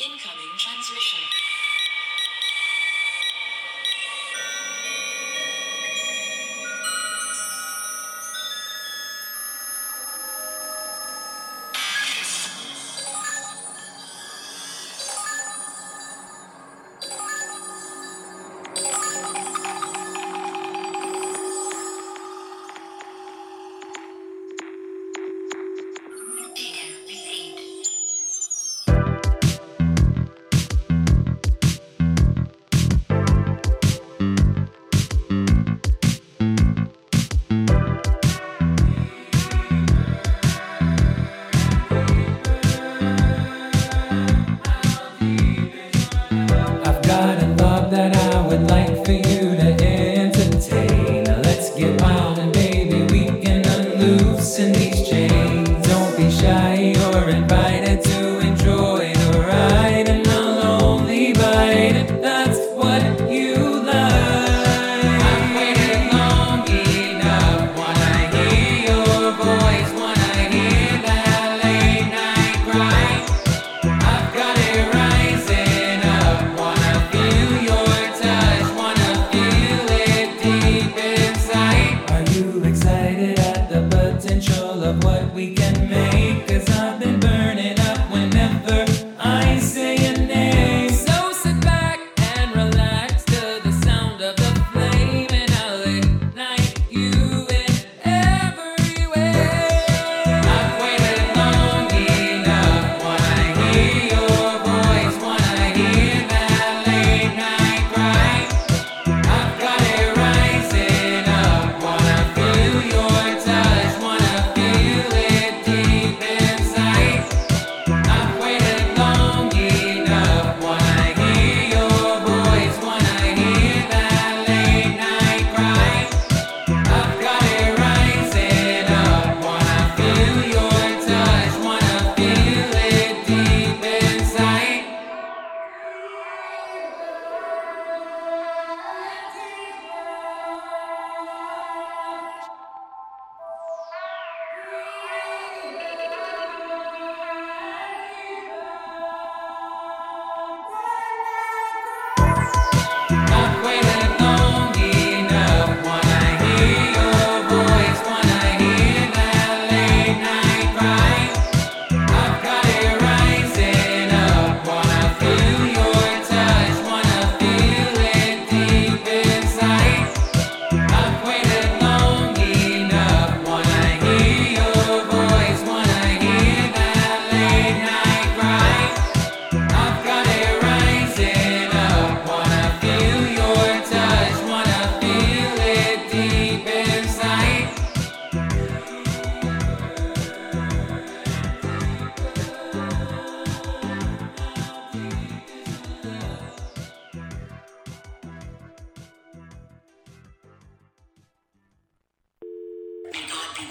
Incoming transmission. Unloosen these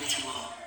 to all.